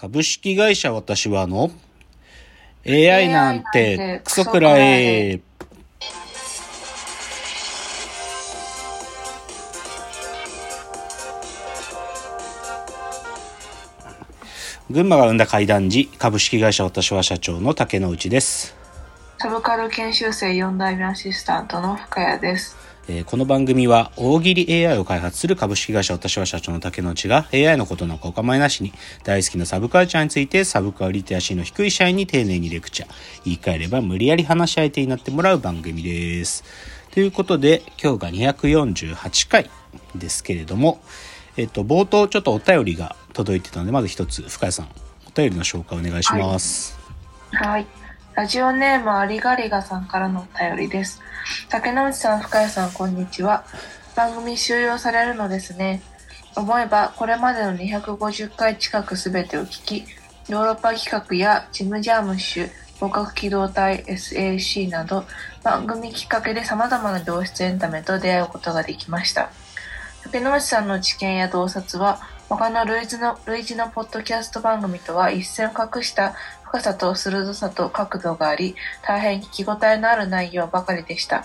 株式会社私はの AI なんてクソくらえ。群馬が生んだ怪談時、株式会社私は社長の竹之内です。サブカル研修生4代目アシスタントの深谷です。えーこの番組は大喜利 AI を開発する株式会社私は社長の竹之内が AI のことなんかお構いなしに大好きなサブカルチャーについてサブカルリテラシーの低い社員に丁寧にレクチャー言い換えれば無理やり話し相手になってもらう番組です。ということで今日が248回ですけれどもえっと冒頭ちょっとお便りが届いてたのでまず一つ深谷さんお便りの紹介お願いします。はい。ラジオネームありがりがさんからのお便りです。竹之内さん、深谷さん、こんにちは。番組終了されるのですね。思えば、これまでの250回近くすべてを聞き、ヨーロッパ企画やジム・ジャームッシュ、合格機動隊 SAC など、番組きっかけで様々な良質エンタメと出会うことができました。竹之内さんの知見や洞察は、他の類似の類似のポッドキャスト番組とは一線を画した深さと鋭さと角度があり、大変聞き応えのある内容ばかりでした。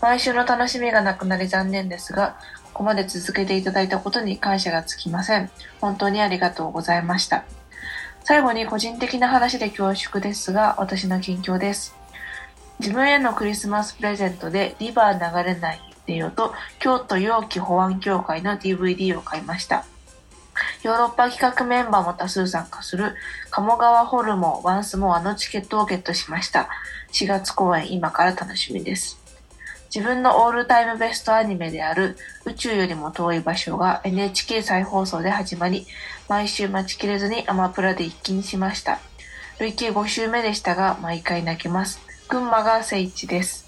毎週の楽しみがなくなり残念ですが、ここまで続けていただいたことに感謝がつきません。本当にありがとうございました。最後に個人的な話で恐縮ですが、私の近況です。自分へのクリスマスプレゼントでリバー流れないでよと京都陽気保安協会の DVD を買いました。ヨーロッパ企画メンバーも多数参加する鴨川ホルモンワンスモアのチケットをゲットしました。4月公演今から楽しみです。自分のオールタイムベストアニメである宇宙よりも遠い場所が NHK 再放送で始まり、毎週待ちきれずにアマプラで一気にしました。累計5週目でしたが、毎回泣けます。群馬が聖地です。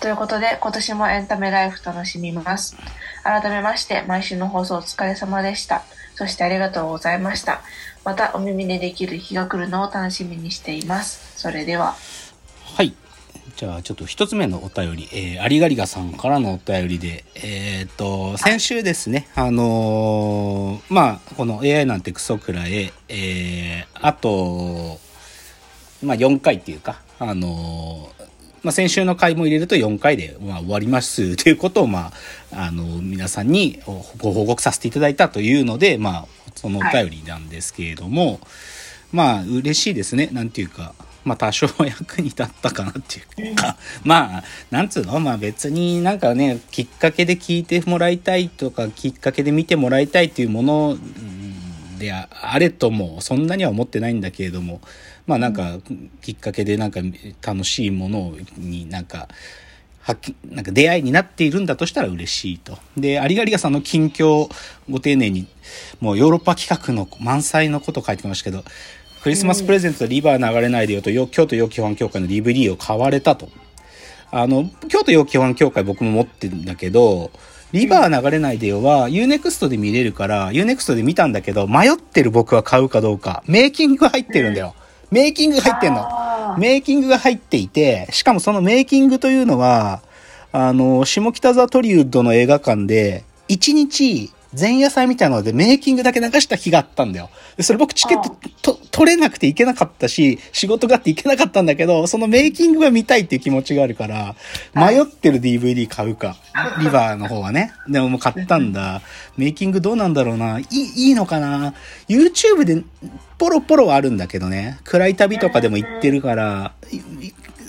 ということで、今年もエンタメライフ楽しみます。改めまして、毎週の放送お疲れ様でした。そしてありがとうございました。またお耳にできる日が来るのを楽しみにしています。それでは。はい。じゃあ、ちょっと一つ目のお便り、えー、ありがりがさんからのお便りで、えーっと、先週ですね、あのーまあ、この AI なんてクソくらい、えー、あと、まあ、4回っていうか、あのーまあ、先週の回も入れると4回で、まあ、終わりますということを、まあ、あの、皆さんにご報告させていただいたというので、まあ、そのお便りなんですけれども、まあ、嬉しいですね。なんていうか、まあ、多少は役に立ったかなっていうか、まあ、なんつうの？まあ別になんかね、きっかけで聞いてもらいたいとか、きっかけで見てもらいたいっていうものうんでああれとも、そんなには思ってないんだけれども、まあなんか、きっかけでなんか楽しいものになんか、はっきなんか出会いになっているんだとしたら嬉しいと。で、ありがりがさんの近況をご丁寧に、もうヨーロッパ企画の満載のこと書いてましたけど、クリスマスプレゼントでリバー流れないでよと、よ京都陽気保安協会の DVD を買われたと。あの、京都陽気保安協会僕も持ってるんだけど、リバー流れないでよは UNEXT で見れるから、UNEXT で見たんだけど、迷ってる僕は買うかどうか。メイキングが入ってるんだよ。メイキングが入ってんの。メイキングが入っていて、しかもそのメイキングというのは、あの、下北沢トリウッドの映画館で、1日前夜祭みたいなのでメイキングだけ流した日があったんだよ。でそれ僕チケットと取れなくて行けなかったし、仕事があって行けなかったんだけど、そのメイキングが見たいっていう気持ちがあるから、迷ってる DVD 買うか。リバーの方はね。でももう買ったんだ。メイキングどうなんだろうな。いい、いいのかな ?YouTube でポロポロはあるんだけどね。暗い旅とかでも行ってるから、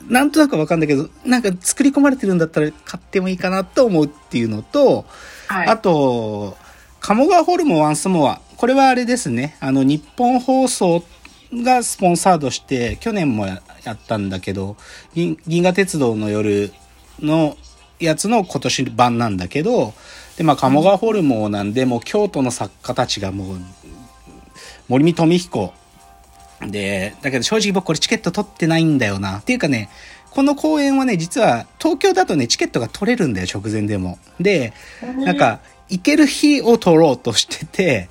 なんとなくわかんないけど、なんか作り込まれてるんだったら買ってもいいかなと思うっていうのと、はい。あと、鴨川ホルモンワンスモア。これはあれですね。あの、日本放送がスポンサードして、去年もやったんだけど、銀河鉄道の夜のやつの今年版なんだけど、で、まあ、鴨川ホルモンなんで、もう京都の作家たちがもう、森見富彦。で、だけど正直僕これチケット取ってないんだよな。っていうかね、この公演はね、実は東京だとね、チケットが取れるんだよ、直前でも。で、なんか、行ける日を取ろうとしてて、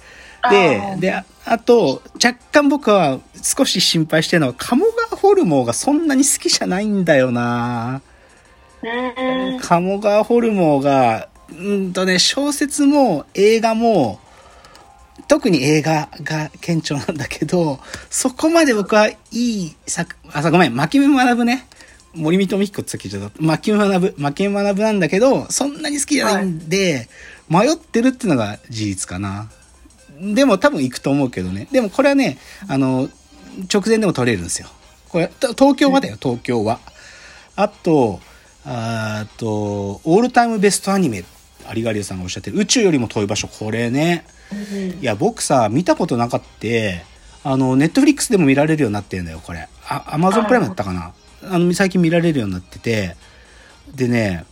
でで、ああと、若干僕は少し心配してるのは、鴨川ホルモンがそんなに好きじゃないんだよな。うん。鴨川ホルモンが、うんとね、小説も映画も、特に映画が顕著なんだけど、そこまで僕はいい作、あ、ごめん、牧目学ぶね。森見智彦ってさっき言っちゃった。牧目学ぶ、牧目学ぶなんだけど、そんなに好きじゃないんで、はい、迷ってるっていうのが事実かな。でも多分行くと思うけどね。でもこれはね、あの、直前でも撮れるんですよ。これ、東京はだよ、東京は。あと、あと、オールタイムベストアニメ、有賀リさんがおっしゃってる宇宙よりも遠い場所、これね。いや、僕さ、見たことなかった、あの、ネットフリックスでも見られるようになってんだよ、これ。あ、アマゾンプライムだったかな。あの、最近見られるようになってて。でね、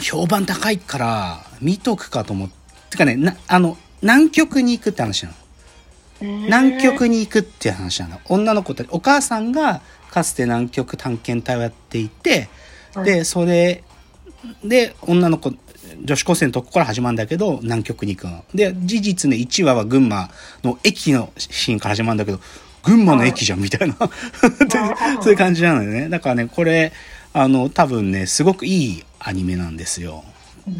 評判高いから、見とくかと思って。てかね、な、あの、南極に行くって話なの。南極に行くっていう話なの。女の子たち、お母さんがかつて南極探検隊をやっていて、で、それで、女の子、女子高生のとこから始まるんだけど、南極に行くの。で、事実ね、1話は群馬の駅のシーンから始まるんだけど、群馬の駅じゃんみたいな そういう感じなのよね。だからね、これ、あの、多分ね、すごくいいアニメなんですよ。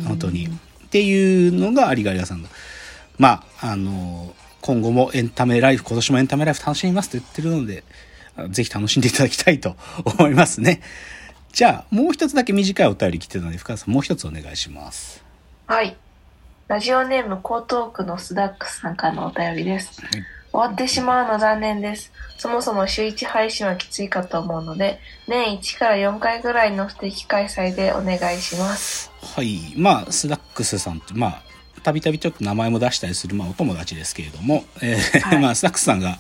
本当に。っていうのが有賀リさんだ。まあ、あの、今後もエンタメライフ、今年もエンタメライフ楽しみますと言ってるので、ぜひ楽しんでいただきたいと 思いますね。じゃあ、もう一つだけ短いお便り来てるので、深川さん、もう一つお願いします。はい。ラジオネーム江東区のスダックスさんからのお便りです。はい、終わってしまうの残念です。そもそも週1配信はきついかと思うので、年1から4回ぐらいの不定期開催でお願いします。はい。まあ、スダックスさんって、まあ、たびたびちょっと名前も出したりする、まあ、お友達ですけれども、えーはい、まあ、スタックスさんが、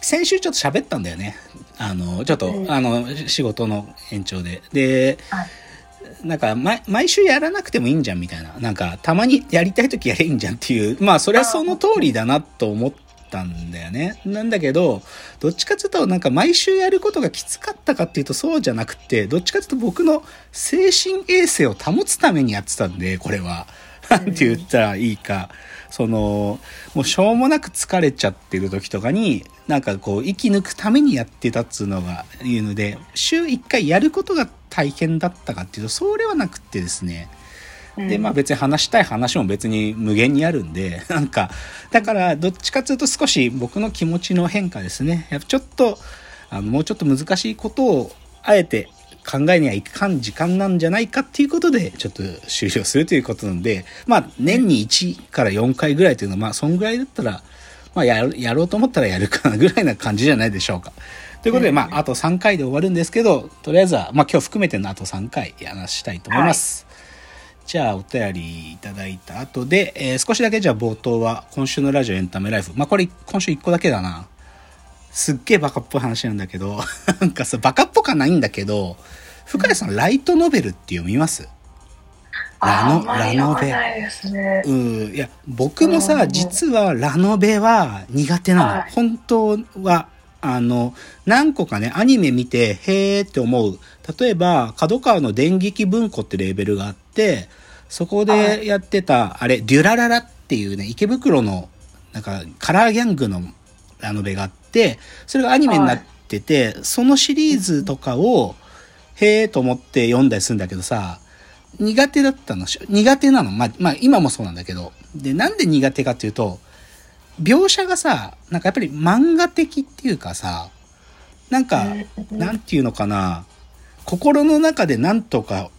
先週ちょっと喋ったんだよね。あの、ちょっと、あの、仕事の延長で。で、はい、なんか、毎、毎週やらなくてもいいんじゃんみたいな。なんか、たまにやりたい時やればいいんじゃんっていう。まあ、それはその通りだなと思ったんだよね。なんだけど、どっちかっていうと、なんか毎週やることがきつかったかっていうとそうじゃなくて、どっちかっていうと僕の精神衛生を保つためにやってたんで、これは。なんて言ったらいいか、その、もうしょうもなく疲れちゃってる時とかに、なんかこう、息抜くためにやってたっつうのが言うので、週1回やることが大変だったかっていうと、それはなくてですね、で、まあ別に話したい話も別に無限にあるんで、なんか、だからどっちかというと少し僕の気持ちの変化ですね。やっぱちょっと、あの、もうちょっと難しいことをあえて考えにはいかん時間なんじゃないかっていうことで、ちょっと終了するということなんで、まあ、年に1から4回ぐらいというのは、まあ、そんぐらいだったら、まあや、やろうと思ったらやるかなぐらいな感じじゃないでしょうか。ということで、まあ、あと3回で終わるんですけど、とりあえずは、まあ、今日含めてのあと3回やらしたいと思います。はい、じゃあ、お便りいただいた後で、えー、少しだけじゃあ冒頭は、今週のラジオエンタメライフ。まあ、これ今週1個だけだな。すっげえバカっぽい話なんだけど、なんかさ、バカっぽかないんだけど、深谷さん、ライトノベルって読みます？ラノ、ラノベ。ね、うん。いや、僕もさ、実はラノベは苦手なの。はい、本当は、あの、何個かね、アニメ見て、へーって思う。例えば、角川の電撃文庫ってレーベルがあって、そこでやってた、あれ、デュラララっていうね、池袋の、なんか、カラーギャングのラノベがあって、それがアニメになってて、そのシリーズとかを、へえと思って読んだりするんだけどさ、苦手だったの。苦手なの。まあ、まあ、今もそうなんだけど。で、なんで苦手かっていうと、描写がさ、なんかやっぱり漫画的っていうかさ、なんか、なんていうのかな、心の中でなんとか、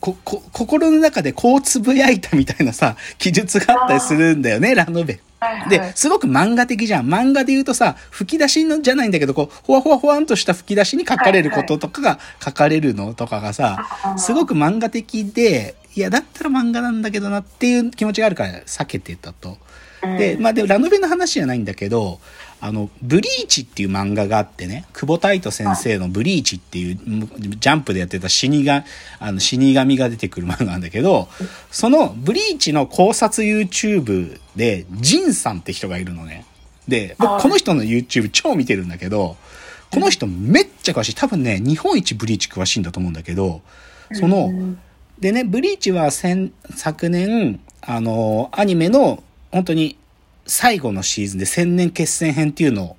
こ、こ、心の中でこうつぶやいたみたいなさ、記述があったりするんだよね、ラノベ。で、すごく漫画的じゃん。漫画で言うとさ、吹き出しのじゃないんだけど、こう、ほわほわほわんとした吹き出しに書かれることとかが書かれるのとかがさ、すごく漫画的で、いや、だったら漫画なんだけどなっていう気持ちがあるから避けてたと。で、まあでもラノベの話じゃないんだけど、あの、ブリーチっていう漫画があってね、久保太斗先生のブリーチっていう、ジャンプでやってた死が、あの、死神が出てくる漫画なんだけど、そのブリーチの考察 YouTube で、ジンさんって人がいるのね。で、僕この人の YouTube 超見てるんだけど、この人めっちゃ詳しい。多分ね、日本一ブリーチ詳しいんだと思うんだけど、その、でね、ブリーチは先、昨年、あの、アニメの、本当に最後のシーズンで千年決戦編っていうのを、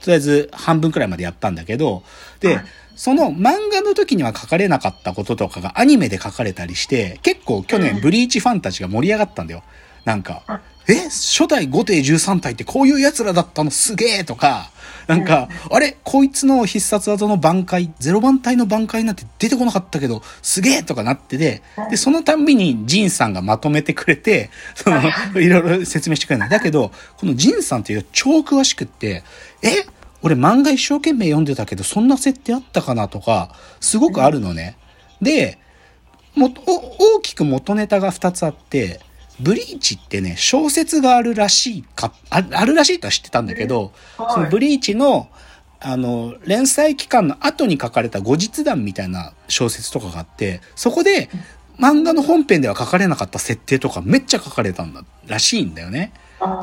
とりあえず半分くらいまでやったんだけど、で、はい、その漫画の時には書かれなかったこととかがアニメで書かれたりして、結構去年ブリーチファンたちが盛り上がったんだよ。なんか、え初代5帝13体ってこういう奴らだったの？すげえ！とか、なんか、あれ？こいつの必殺技の挽回、ゼロ番隊の挽回なんて出てこなかったけど、すげえとかなってて、で、そのたんびにジンさんがまとめてくれて、その、い。ろいろ説明してくれない。だけど、このジンさんっていう超詳しくって、え？俺漫画一生懸命読んでたけど、そんな設定あったかなとか、すごくあるのね。で、もお大きく元ネタが2つあって、ブリーチってね、小説があるらしいか、ああるらしいとは知ってたんだけど、はい。そのブリーチの、あの、連載期間の後に書かれた後日談みたいな小説とかがあって、そこで漫画の本編では書かれなかった設定とかめっちゃ書かれたんだ、らしいんだよね。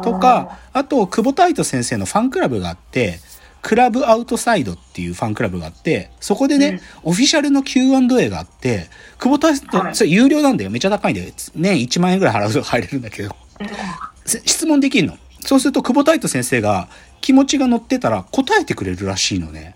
とか、あと、久保太斗先生のファンクラブがあって、クラブアウトサイドっていうファンクラブがあって、そこでね、オフィシャルの Q&A があって、久保太斗、はいそれ有料なんだよ。めっちゃ高いんだよ。年1万円ぐらい払うと入れるんだけど、せ質問できるの。そうすると久保太斗先生が気持ちが乗ってたら答えてくれるらしいのね。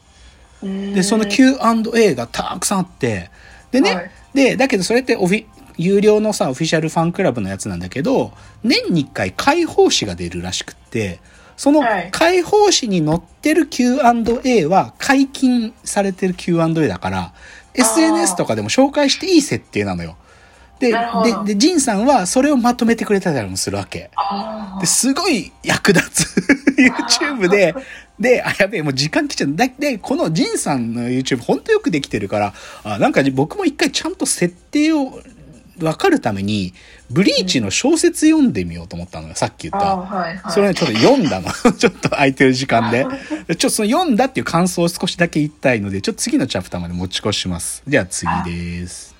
で、その Q&A がたくさんあって、でね、はいで、だけどそれってオフィ、有料のさ、オフィシャルファンクラブのやつなんだけど、年に1回解放誌が出るらしくって、そのはい解放誌に載ってる Q&A は解禁されてる Q&A だから、SNS とかでも紹介していい設定なのよ。で、で、で、ジンさんはそれをまとめてくれたりもするわけ。あで、すごい役立つ YouTube で、で、あ、やべえ、もう時間来ちゃう。だで、このジンさんの YouTube ほんとよくできてるから、あ、なんか僕も一回ちゃんと設定を分かるために、ブリーチの小説読んでみようと思ったのよ、さっき言っあた。はいはい。それね、ちょっと読んだの。ちょっと空いてる時間で。ちょっとその読んだっていう感想を少しだけ言いたいので、ちょっと次のチャプターまで持ち越します。では次です。